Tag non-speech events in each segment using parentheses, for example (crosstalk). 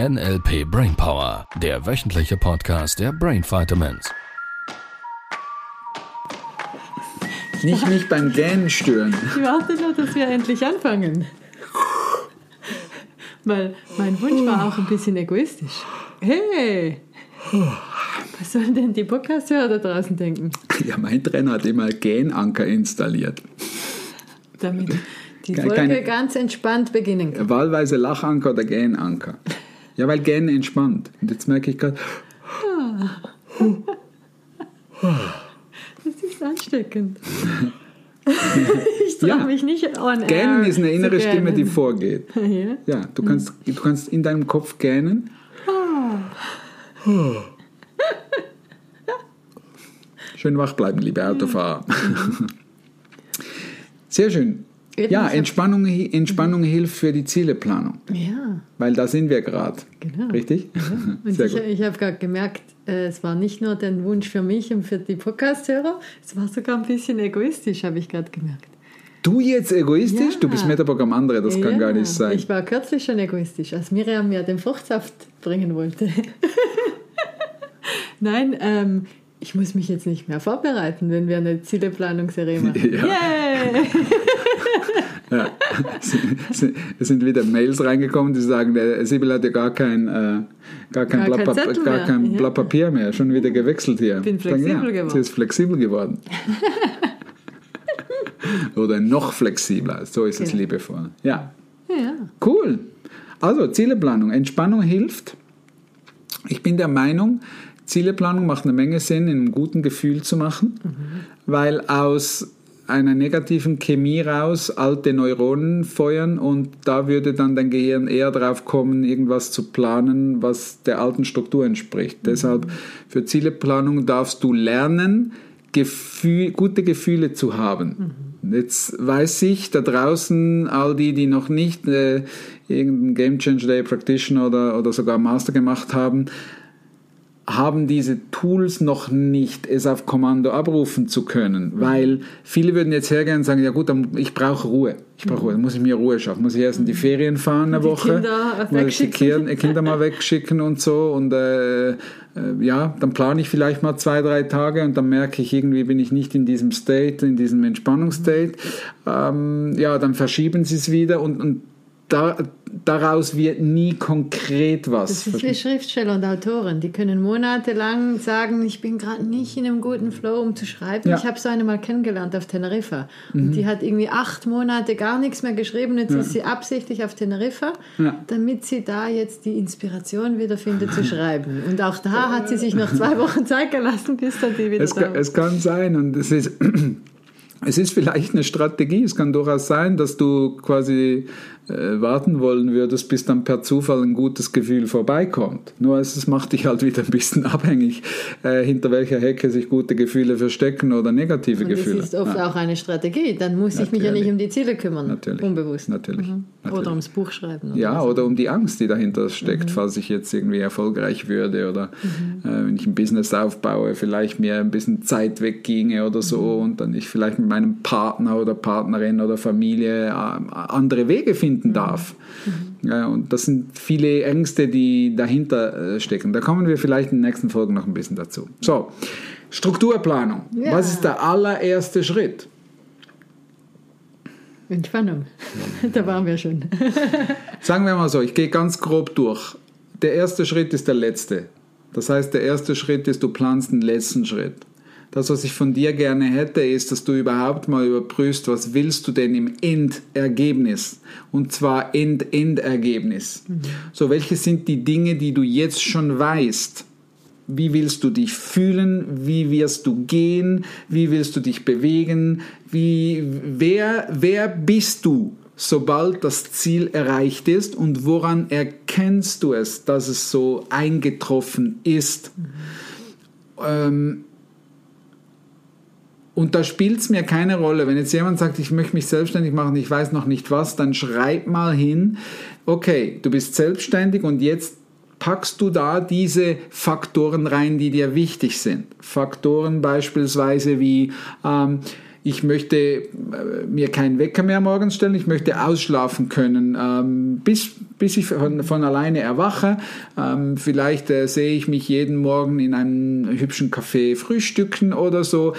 NLP Brainpower, der wöchentliche Podcast der Brain Vitamins. Nicht mich beim Gähnen stören. Ich warte nur, dass wir endlich anfangen. Weil mein Wunsch war auch ein bisschen egoistisch. Hey! Was sollen denn die Podcast-Hörer da draußen denken? Ja, mein Trainer hat immer Gähnanker installiert. Damit die Folge keine- ganz entspannt beginnen kann. Wahlweise Lachanker oder Gähnanker. Ja, weil Gähnen entspannt. Und jetzt merke ich gerade, Das ist ansteckend. (laughs) ich traue Ja. mich nicht on air Gähnen ist eine innere Stimme, die vorgeht. (laughs) Ja? Ja, du kannst, du kannst in deinem Kopf gähnen. Schön wach bleiben, liebe Autofahrer. Sehr schön. Eben, Ja, ich hab- Entspannung, Entspannung hilft für die Zieleplanung. Ja, Weil da sind wir gerade. Genau. Richtig? (laughs) und Sehr ich, gut. ich habe gerade gemerkt, äh, es war nicht nur der Wunsch für mich und für die Podcast-Hörer, es war sogar ein bisschen egoistisch, habe ich gerade gemerkt. Du jetzt egoistisch? Ja. Du bist Metaprogramm andere, das kann Ja, gar nicht sein. Ich war kürzlich schon egoistisch, als Miriam mir den Fruchtsaft bringen wollte. (laughs) Nein, ähm, ich muss mich jetzt nicht mehr vorbereiten, wenn wir eine Zieleplanungsserie machen. (laughs) Ja. Yay! Ja. (laughs) Es sind- wieder Mails reingekommen, die sagen, der Sibyl hatte gar kein, äh, gar kein, Gar Blatt, kein Zettel gar mehr. kein Ja. Blatt Papier mehr, schon wieder (laughs) gewechselt hier. Bin flexibel ja, geworden. Sie ist flexibel geworden. (laughs) Oder noch flexibler, so ist es Genau. liebevoll. Ja, Ja, cool. Also, Zieleplanung. Entspannung hilft. Ich bin der Meinung, Zieleplanung macht eine Menge Sinn, in einem guten Gefühl zu machen, weil aus einer negativen Chemie raus alte Neuronen feuern und da würde dann dein Gehirn eher drauf kommen, irgendwas zu planen, was der alten Struktur entspricht. Deshalb für Zieleplanung darfst du lernen, Gefühl, gute Gefühle zu haben. Jetzt weiß ich da draußen, all die, die noch nicht äh, irgendeinen Game Change Day Practitioner oder, oder sogar Master gemacht haben, haben diese Tools noch nicht, es auf Kommando abrufen zu können, weil viele würden jetzt hergehen und sagen, ja gut, dann, ich brauche Ruhe. Ich brauche Ruhe, dann muss ich mir Ruhe schaffen. Muss ich erst in die Ferien fahren eine Die Woche, Kinder muss ich die. Kinder, Kinder mal (laughs) wegschicken und so und äh, äh, ja, dann plane ich vielleicht mal zwei, drei Tage und dann merke ich, irgendwie bin ich nicht in diesem State, in diesem Entspannungsstate. Ähm, ja, dann verschieben sie es wieder und, und da, daraus wird nie konkret was. das ist wie Schriftsteller und Autoren. Die können monatelang sagen, ich bin gerade nicht in einem guten Flow, um zu schreiben. Ja. Ich habe so eine mal kennengelernt auf Teneriffa. Und die hat irgendwie acht Monate gar nichts mehr geschrieben. Jetzt ist sie absichtlich auf Teneriffa, Ja. damit sie da jetzt die Inspiration wiederfindet zu (laughs) schreiben. Und auch da hat sie sich noch zwei Wochen Zeit gelassen, bis dann die wieder Es da kann, es kann sein und es ist, (clears throat) es ist vielleicht eine Strategie. Es kann durchaus sein, dass du quasi äh, warten wollen würdest, bis dann per Zufall ein gutes Gefühl vorbeikommt. Nur es, macht dich halt wieder ein bisschen (laughs) abhängig, äh, hinter welcher Hecke sich gute Gefühle verstecken oder negative Und das Gefühle. ist oft Ja, auch eine Strategie. Dann muss ich mich ja Natürlich. nicht um die Ziele kümmern. Natürlich. Unbewusst. Natürlich. Mhm. Natürlich. Oder ums Buch schreiben. Oder Ja, so. oder um die Angst, die dahinter steckt, Mhm. falls ich jetzt irgendwie erfolgreich würde oder äh, wenn ich ein Business aufbaue, vielleicht mir ein bisschen Zeit wegginge oder so Mhm. und dann ich vielleicht mit meinem Partner oder Partnerin oder Familie äh, andere Wege finden Mhm. darf. Ja, und das sind viele Ängste, die dahinter äh, stecken. Da kommen wir vielleicht in den nächsten Folgen noch ein bisschen dazu. So, Strukturplanung. Ja. Was ist der allererste Schritt? Entspannung. (laughs) da waren wir schon. (laughs) Sagen wir mal so, ich gehe ganz grob durch. Der erste Schritt ist der letzte. Das heißt, der erste Schritt ist, du planst den letzten Schritt. Das, was ich von dir gerne hätte, ist, dass du überhaupt mal überprüfst, was willst du denn im Endergebnis? Und zwar End-Endergebnis. So, welche sind die Dinge, die du jetzt schon weißt? Wie willst du dich fühlen? Wie wirst du gehen? Wie willst du dich bewegen? Wie, wer, wer bist du, sobald das Ziel erreicht ist? Und woran erkennst du es, dass es so eingetroffen ist? Ähm, und da spielt es mir keine Rolle. Wenn jetzt jemand sagt, ich möchte mich selbstständig machen, ich weiß noch nicht was, dann schreib mal hin, okay, du bist selbstständig und jetzt packst du da diese Faktoren rein, die dir wichtig sind. Faktoren beispielsweise wie, ähm, ich möchte äh, mir keinen Wecker mehr morgens stellen, ich möchte ausschlafen können, ähm, bis, bis ich von, von alleine erwache. Ähm, vielleicht äh, sehe ich mich jeden Morgen in einem hübschen Café frühstücken oder so.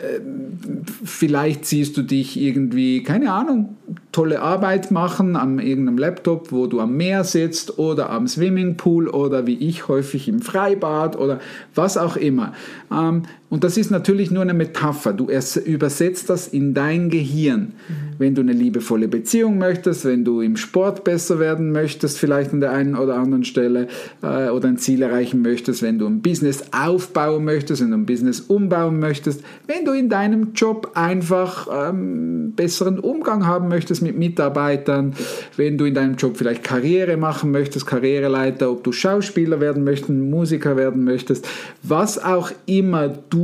Ähm, vielleicht siehst du dich irgendwie, keine Ahnung, tolle Arbeit machen am irgendeinem Laptop, wo du am Meer sitzt oder am Swimmingpool oder wie ich häufig im Freibad oder was auch immer. Ähm, und das ist natürlich nur eine Metapher. Du übersetzt das in dein Gehirn. Mhm. Wenn du eine liebevolle Beziehung möchtest, wenn du im Sport besser werden möchtest, vielleicht an der einen oder anderen Stelle äh, oder ein Ziel erreichen möchtest, wenn du ein Business aufbauen möchtest, wenn du ein Business umbauen möchtest, wenn du in deinem Job einfach ähm, besseren Umgang haben möchtest mit Mitarbeitern, wenn du in deinem Job vielleicht Karriere machen möchtest, Karriereleiter, ob du Schauspieler werden möchtest, Musiker werden möchtest, was auch immer du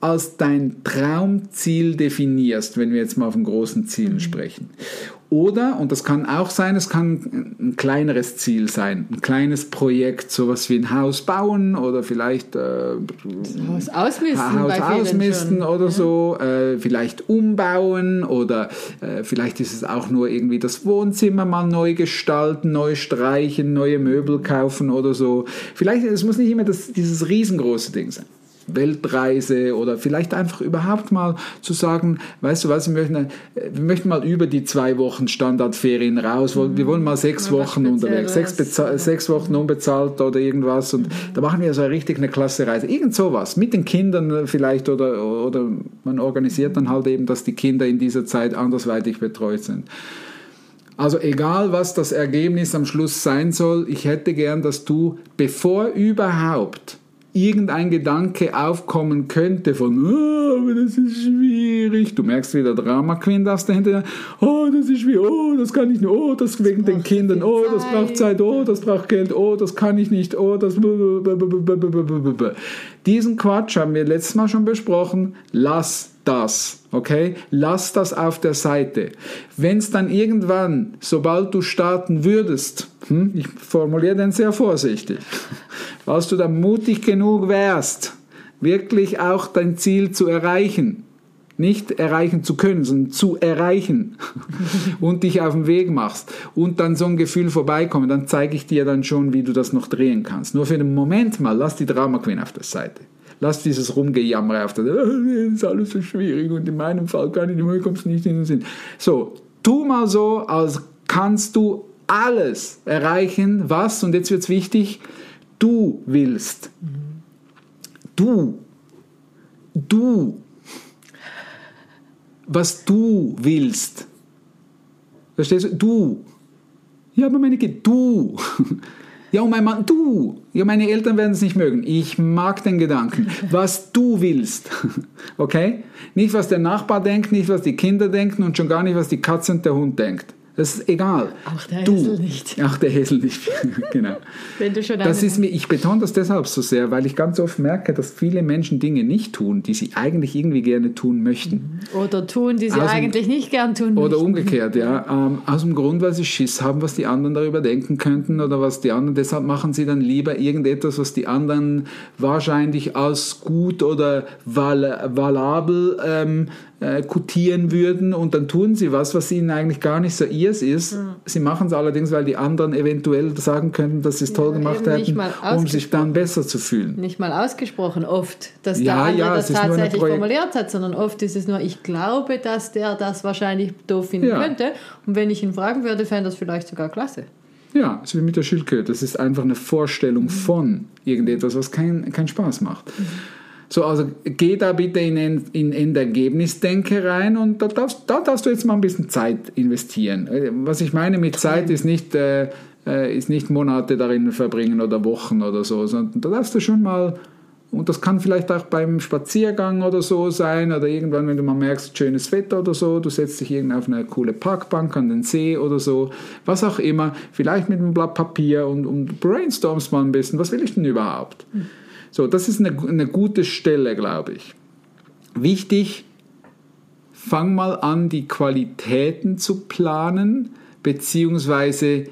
als dein Traumziel definierst, wenn wir jetzt mal von großen Zielen mhm. sprechen. Oder, und das kann auch sein, es kann ein kleineres Ziel sein, ein kleines Projekt, sowas wie ein Haus bauen oder vielleicht äh, Haus ausmisten, Haus ausmisten oder ja. so, äh, vielleicht umbauen oder äh, vielleicht ist es auch nur irgendwie das Wohnzimmer mal neu gestalten, neu streichen, neue Möbel kaufen oder so. Vielleicht, es muss nicht immer das, dieses riesengroße Ding sein. Weltreise oder vielleicht einfach überhaupt mal zu sagen, weißt du was, wir möchten, wir möchten mal über die zwei Wochen Standardferien raus, wir wollen mal sechs Wochen unterwegs, sechs, sechs, Wochen unbezahlt oder irgendwas und mhm. da machen wir so richtig eine klasse Reise. Irgend sowas, mit den Kindern vielleicht oder, oder man organisiert dann halt eben, dass die Kinder in dieser Zeit andersweitig betreut sind. Also egal, was das Ergebnis am Schluss sein soll, ich hätte gern, dass du, bevor überhaupt irgendein Gedanke aufkommen könnte von, oh, aber das ist schwierig. Du merkst wieder Drama Queen, darfst dahinter, oh, das ist schwierig, oh, das kann ich nicht, oh, das, das wegen den Kindern, oh, das braucht Zeit, oh, das braucht Geld, oh, das kann ich nicht, oh, das. Diesen Quatsch haben wir letztes Mal schon besprochen. Lass das, okay? Lass das auf der Seite. Wenn es dann irgendwann, sobald du starten würdest, hm, ich formuliere den sehr vorsichtig, (laughs) falls du dann mutig genug wärst, wirklich auch dein Ziel zu erreichen, nicht erreichen zu können, sondern zu erreichen (laughs) und dich auf den Weg machst und dann so ein Gefühl vorbeikommt, dann zeige ich dir dann schon, wie du das noch drehen kannst. Nur für den Moment mal, lass die Drama Queen auf der Seite. Lass dieses Rumgejammer auf Seite. Das ist alles so schwierig und in meinem Fall kann ich nicht, kommst nicht in den Sinn. So, tu mal so, als kannst du alles erreichen, was, und jetzt wird es wichtig, du willst. Du. Du was du willst. Verstehst du? Du. Ja, aber meine Kinder, du. (laughs) Ja, und mein Mann, du. Ja, meine Eltern werden es nicht mögen. Ich mag den Gedanken. Was du willst. (laughs) Okay? Nicht, was der Nachbar denkt, nicht, was die Kinder denken und schon gar nicht, was die Katze und der Hund denkt. Das ist egal. Auch der du. Häsel nicht. Ach, der Häsel nicht. (laughs) genau. Wenn du schon das ist mir, ich betone das deshalb so sehr, weil ich ganz oft merke, dass viele Menschen Dinge nicht tun, die sie eigentlich irgendwie gerne tun möchten. Mhm. Oder tun, die sie aus eigentlich nicht gern tun möchten. Oder umgekehrt, ja. Ähm, aus dem Grund, weil sie Schiss haben, was die anderen darüber denken könnten oder was die anderen, deshalb machen sie dann lieber irgendetwas, was die anderen wahrscheinlich als gut oder val valabel ähm, äh, kotieren würden und dann tun sie was, was ihnen eigentlich gar nicht so ihrs ist. Mhm. Sie machen es allerdings, weil die anderen eventuell sagen könnten, dass sie es toll ja, gemacht hätten, um sich dann besser zu fühlen. Nicht mal ausgesprochen oft, dass der andere ja, das tatsächlich formuliert hat, sondern oft ist es nur, ich glaube, dass der das wahrscheinlich doof finden ja. könnte und wenn ich ihn fragen würde, fände das vielleicht sogar klasse. Ja, so wie mit der Schildkröte. Das ist einfach eine Vorstellung mhm. von irgendetwas, was keinen kein Spaß macht. Mhm. So, also geh da bitte in, in, in Ergebnisdenke rein und da darfst, da darfst du jetzt mal ein bisschen Zeit investieren. Äh, was ich meine mit Zeit ist nicht, äh, äh, ist nicht Monate darin verbringen oder Wochen oder so, sondern da darfst du schon mal, und das kann vielleicht auch beim Spaziergang oder so sein oder irgendwann, wenn du mal merkst, schönes Wetter oder so, du setzt dich irgendwo auf eine coole Parkbank an den See oder so, was auch immer, vielleicht mit einem Blatt Papier und, und brainstormst mal ein bisschen, was will ich denn überhaupt? Mhm so, das ist eine, eine gute Stelle, glaube ich. Wichtig, fang mal an, die Qualitäten zu planen, beziehungsweise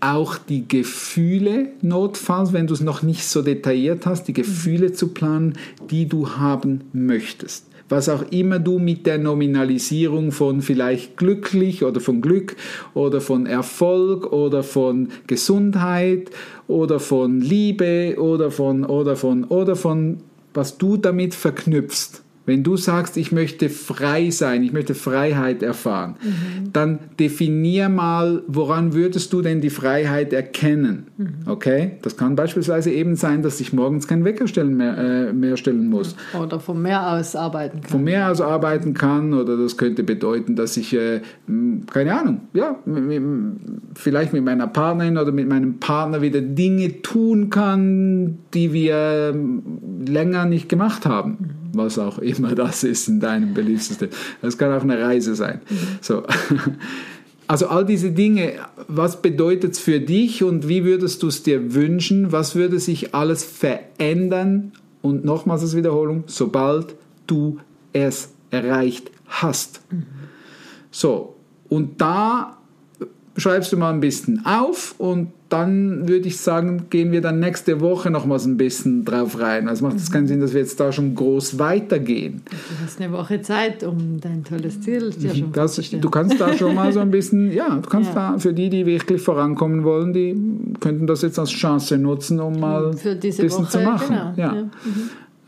auch die Gefühle notfalls, wenn du es noch nicht so detailliert hast, die Gefühle zu planen, die du haben möchtest. Was auch immer du mit der Nominalisierung von vielleicht glücklich oder von Glück oder von Erfolg oder von Gesundheit oder von Liebe oder von oder von oder von was du damit verknüpfst wenn du sagst, ich möchte frei sein, ich möchte Freiheit erfahren, mhm. dann definier mal, woran würdest du denn die Freiheit erkennen? Mhm. Okay? Das kann beispielsweise eben sein, dass ich morgens keinen Wecker stellen mehr, äh, mehr stellen muss. Oder vom Meer aus arbeiten kann. Vom Meer aus arbeiten kann oder das könnte bedeuten, dass ich, äh, keine Ahnung, ja, vielleicht mit meiner Partnerin oder mit meinem Partner wieder Dinge tun kann, die wir länger nicht gemacht haben. Mhm was auch immer das ist in deinem Beliefssystem. Das kann auch eine Reise sein. So. (laughs) Also all diese Dinge, was bedeutet es für dich und wie würdest du es dir wünschen? Was würde sich alles verändern? Und nochmals als Wiederholung, sobald du es erreicht hast. So, und da schreibst du mal ein bisschen auf und dann würde ich sagen, gehen wir dann nächste Woche nochmals ein bisschen drauf rein. Also macht es mhm. keinen Sinn, dass wir jetzt da schon groß weitergehen. Du hast eine Woche Zeit, um dein tolles Ziel dir schon das, Du kannst da schon mal so ein bisschen, ja, du kannst ja. da für die, die wirklich vorankommen wollen, die könnten das jetzt als Chance nutzen, um mal ein bisschen Woche, zu machen. Genau. Ja. Mhm.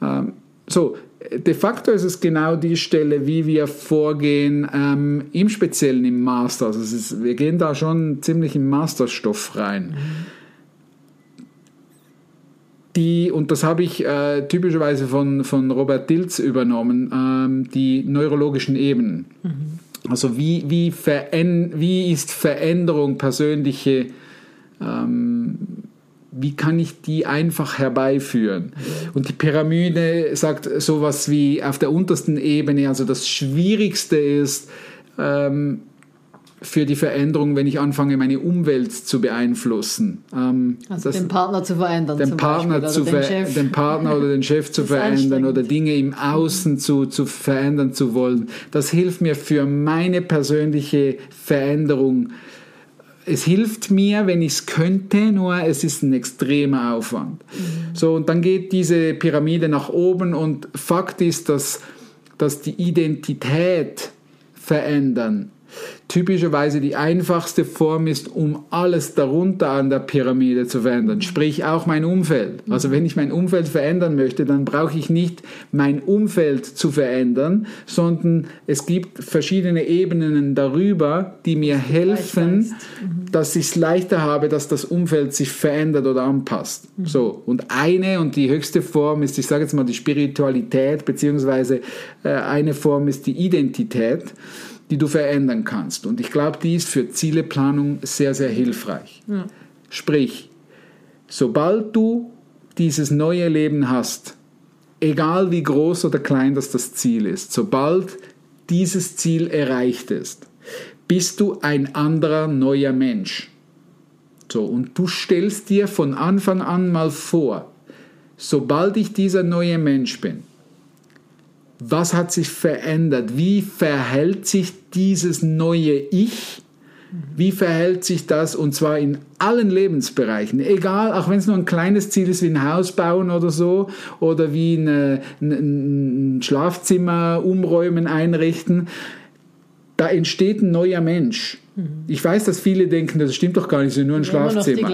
Ähm, so, de facto ist es genau die Stelle, wie wir vorgehen, ähm, im Speziellen im Master. Also ist, wir gehen da schon ziemlich im Masterstoff rein. Die, und das habe ich äh, typischerweise von, von Robert Dilz übernommen, ähm, die neurologischen Ebenen. Mhm. Also wie, wie, wie ist Veränderung persönliche ähm, wie kann ich die einfach herbeiführen? Und die Pyramide sagt sowas wie auf der untersten Ebene, also das Schwierigste ist ähm, für die Veränderung, wenn ich anfange, meine Umwelt zu beeinflussen. Ähm, also das, den Partner zu verändern. Den Partner, zu den, ver den, Partner oder den Chef zu (laughs) verändern oder Dinge im Außen zu, zu verändern zu wollen. Das hilft mir für meine persönliche Veränderung es hilft mir, wenn ich es könnte, nur es ist ein extremer Aufwand. Mhm. So, und dann geht diese Pyramide nach oben und Fakt ist, dass, dass die Identität verändern typischerweise die einfachste Form ist, um alles darunter an der Pyramide zu verändern, sprich auch mein Umfeld. Also wenn ich mein Umfeld verändern möchte, dann brauche ich nicht mein Umfeld zu verändern, sondern es gibt verschiedene Ebenen darüber, die mir helfen, mhm. dass ich es leichter habe, dass das Umfeld sich verändert oder anpasst. Mhm. So und eine und die höchste Form ist, ich sage jetzt mal die Spiritualität beziehungsweise äh, eine Form ist die Identität die du verändern kannst. Und ich glaube, die ist für Zieleplanung sehr, sehr hilfreich. Ja. Sprich, sobald du dieses neue Leben hast, egal wie groß oder klein das das Ziel ist, sobald dieses Ziel erreicht ist, bist du ein anderer neuer Mensch. So, und du stellst dir von Anfang an mal vor, sobald ich dieser neue Mensch bin, was hat sich verändert? Wie verhält sich dieses neue Ich? Wie verhält sich das und zwar in allen Lebensbereichen? Egal, auch wenn es nur ein kleines Ziel ist wie ein Haus bauen oder so oder wie eine, ein Schlafzimmer umräumen, einrichten. Da entsteht ein neuer Mensch. Mhm. Ich weiß, dass viele denken, das stimmt doch gar nicht, es ist nur ein ja, Schlafzimmer.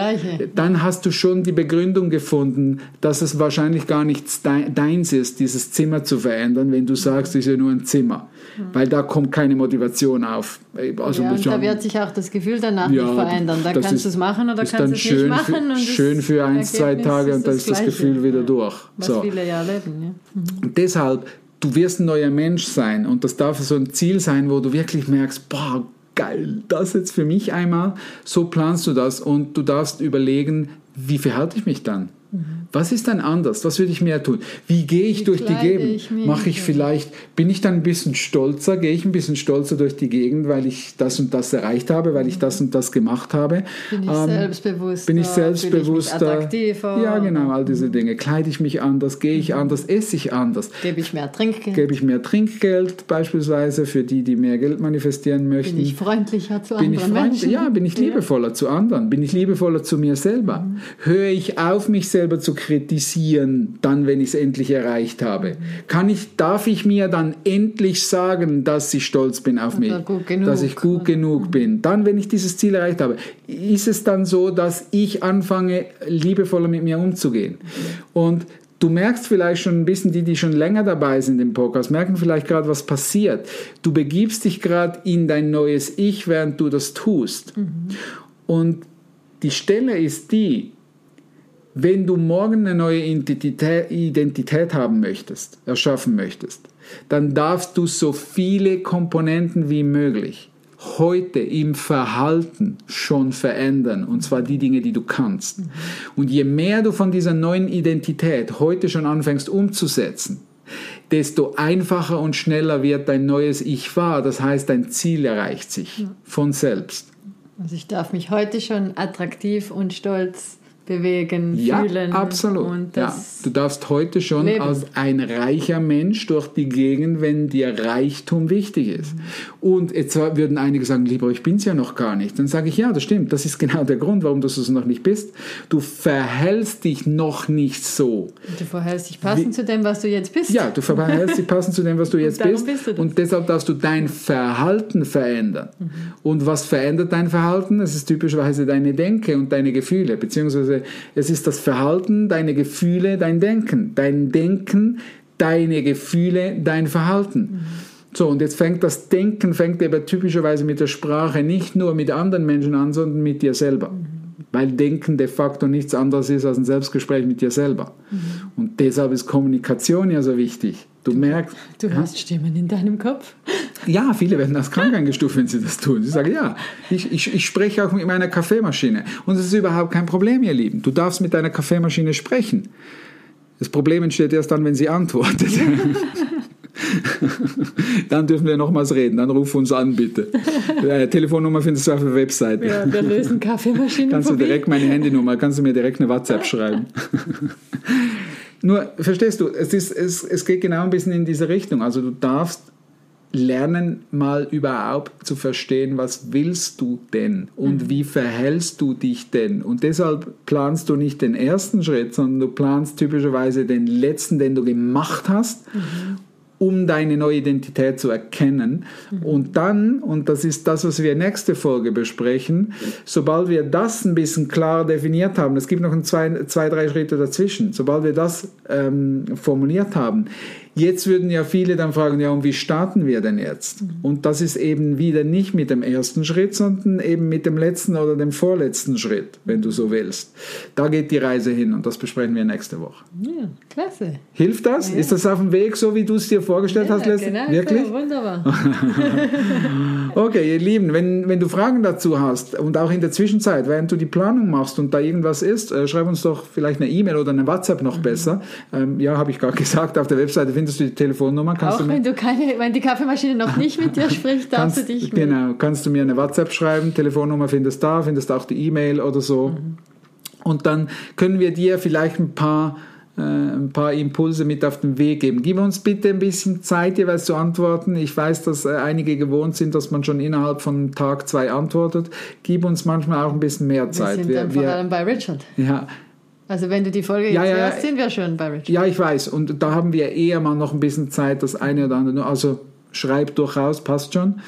Dann hast du schon die Begründung gefunden, dass es wahrscheinlich gar nichts deins ist, dieses Zimmer zu verändern, wenn du sagst, es ist ja nur ein Zimmer. Mhm. Weil da kommt keine Motivation auf. Also ja, und da wird sich auch das Gefühl danach ja, nicht verändern. Da kannst du es machen oder kannst du es nicht machen. Für, schön für ein, zwei Tage und dann ist das Gefühl wieder durch. Was so. viele ja erleben. Mhm. Und deshalb, du wirst ein neuer Mensch sein und das darf so ein Ziel sein, wo du wirklich merkst, boah, geil, das jetzt für mich einmal, so planst du das und du darfst überlegen, wie verhalte ich mich dann? Was ist dann anders? Was würde ich mehr tun? Wie gehe ich Wie durch die Gegend? Mache ich vielleicht, bin ich dann ein bisschen stolzer? Gehe ich ein bisschen stolzer durch die Gegend, weil ich das und das erreicht habe, weil ich das und das gemacht habe? Bin ich ähm, selbstbewusster? Bin ich selbstbewusster? Ich ja, genau, all diese Dinge. Kleide ich mich anders? Gehe ich anders? Esse ich anders? Gebe ich mehr Trinkgeld? Gebe ich mehr Trinkgeld beispielsweise für die, die mehr Geld manifestieren möchten? Bin ich freundlicher zu bin anderen Menschen? Ja, bin ich liebevoller ja. zu anderen? Bin ich liebevoller zu mir selber? Mhm. Höre ich auf mich selbst selber zu kritisieren, dann, wenn ich es endlich erreicht habe? Kann ich, darf ich mir dann endlich sagen, dass ich stolz bin auf mich, dass ich gut genug bin? Dann, wenn ich dieses Ziel erreicht habe, ist es dann so, dass ich anfange, liebevoller mit mir umzugehen? Und Du merkst vielleicht schon ein bisschen, die, die schon länger dabei sind im Podcast, merken vielleicht gerade, was passiert. Du begibst dich gerade in dein neues Ich, während du das tust. Mhm. Und die Stelle ist die, wenn du morgen eine neue Identität, haben möchtest, erschaffen möchtest, dann darfst du so viele Komponenten wie möglich heute im Verhalten schon verändern. Und zwar die Dinge, die du kannst. Und je mehr du von dieser neuen Identität heute schon anfängst umzusetzen, desto einfacher und schneller wird dein neues Ich wahr. Das heißt, dein Ziel erreicht sich von selbst. Also ich darf mich heute schon attraktiv und stolz bewegen, ja, fühlen. Absolut. ja, du darfst heute schon leben. als ein reicher Mensch durch die Gegend, wenn dir Reichtum wichtig ist. Mhm. Und jetzt würden einige sagen, lieber, ich bin es ja noch gar nicht. Dann sage ich, ja, das stimmt. Das ist genau der Grund, warum du es noch nicht bist. Du verhältst dich noch nicht so. Du verhältst dich passend Wie, zu dem, was du jetzt bist. Ja, du verhältst dich passend zu dem, was du (laughs) jetzt bist. bist du und deshalb darfst du dein Verhalten verändern. Mhm. Und was verändert dein Verhalten? Es ist typischerweise deine Denke und deine Gefühle, beziehungsweise beziehungsweise es ist das Verhalten, deine Gefühle, dein Denken. Dein Denken, deine Gefühle, dein Verhalten. Mhm. So, und jetzt fängt das Denken, fängt aber typischerweise mit der Sprache nicht nur mit anderen Menschen an, sondern mit dir selber. Mhm. Weil Denken de facto nichts anderes ist als ein Selbstgespräch mit dir selber. Mhm. Und deshalb ist Kommunikation ja so wichtig. Du, du merkst. Du hast Stimmen in deinem Kopf. Ja, viele werden als krank eingestuft, wenn sie das tun. Sie sagen, ja, ich, ich, ich spreche auch mit meiner Kaffeemaschine. Und es ist überhaupt kein Problem, ihr Lieben. Du darfst mit deiner Kaffeemaschine sprechen. Das Problem entsteht erst dann, wenn sie antwortet. (laughs) dann dürfen wir nochmals reden. Dann ruf uns an, bitte. Äh, Telefonnummer findest du auf der Webseite. Ja, wir lösen Kaffeemaschinen. Kannst du direkt meine Handynummer, kannst du mir direkt eine WhatsApp (laughs) schreiben. Nur, verstehst du, es, ist, es, es geht genau ein bisschen in diese Richtung. Also du darfst lernen mal überhaupt zu verstehen, was willst du denn und mhm. wie verhältst du dich denn? Und deshalb planst du nicht den ersten Schritt, sondern du planst typischerweise den letzten, den du gemacht hast. Mhm um deine neue Identität zu erkennen. Mhm. Und dann, und das ist das, was wir nächste Folge besprechen, sobald wir das ein bisschen klar definiert haben, es gibt noch ein zwei, zwei drei Schritte dazwischen, sobald wir das ähm, formuliert haben, Jetzt würden ja viele dann fragen, ja, und wie starten wir denn jetzt? Mhm. Und das ist eben wieder nicht mit dem ersten Schritt, sondern eben mit dem letzten oder dem vorletzten Schritt, wenn du so willst. Da geht die Reise hin und das besprechen wir nächste Woche. Ja, klasse. Hilft das? Ja. Ist das auf dem Weg, so wie du es dir vorgestellt ja, hast? Genau, Wirklich? Klar, wunderbar. (laughs) okay, ihr Lieben, wenn, wenn du Fragen dazu hast und auch in der Zwischenzeit, während du die Planung machst und da irgendwas ist, äh, schreib uns doch vielleicht eine E-Mail oder eine WhatsApp noch mhm. besser. Ähm, ja, habe ich gerade (laughs) gesagt, auf der Webseite findest du die Telefonnummer. Kannst Auch wenn, du keine, wenn die Kaffeemaschine noch nicht mit dir spricht, darfst kannst, du dich melden. Genau, kannst du mir eine WhatsApp schreiben, Telefonnummer findest du da, findest auch die E-Mail oder so. Mhm. Und dann können wir dir vielleicht ein paar ein paar Impulse mit auf den Weg geben. Gib uns bitte ein bisschen Zeit, jeweils zu antworten. Ich weiß, dass äh, einige gewohnt sind, dass man schon innerhalb von Tag zwei antwortet. Gib uns manchmal auch ein bisschen mehr Zeit. Wir sind dann wir, vor allem bei Richard. Ja, also wenn du die Folge jetzt ja, ja, hörst, sind wir schon bei Richard. Ja, ich weiß. Und da haben wir eher mal noch ein bisschen Zeit, das eine oder andere. Also schreib durchaus, passt schon.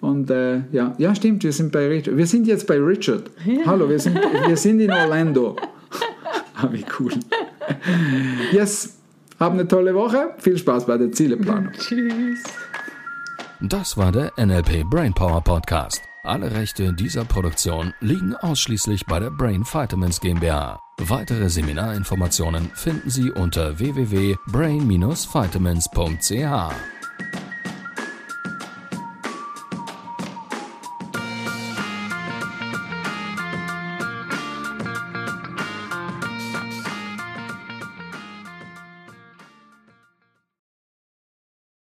Und äh, ja, ja, stimmt, wir sind bei Richard. Wir sind jetzt bei Richard. Ja. Hallo, wir sind, wir sind in Orlando. (laughs) ah, wie cool. Yes, hab eine tolle Woche. Viel Spaß bei der Zieleplanung. (laughs) Tschüss. Das war der NLP Brainpower Podcast. Alle Rechte dieser Produktion liegen ausschließlich bei der Brain Vitamins GmbH. Weitere Seminarinformationen finden Sie unter www.brain-vitamins.ch.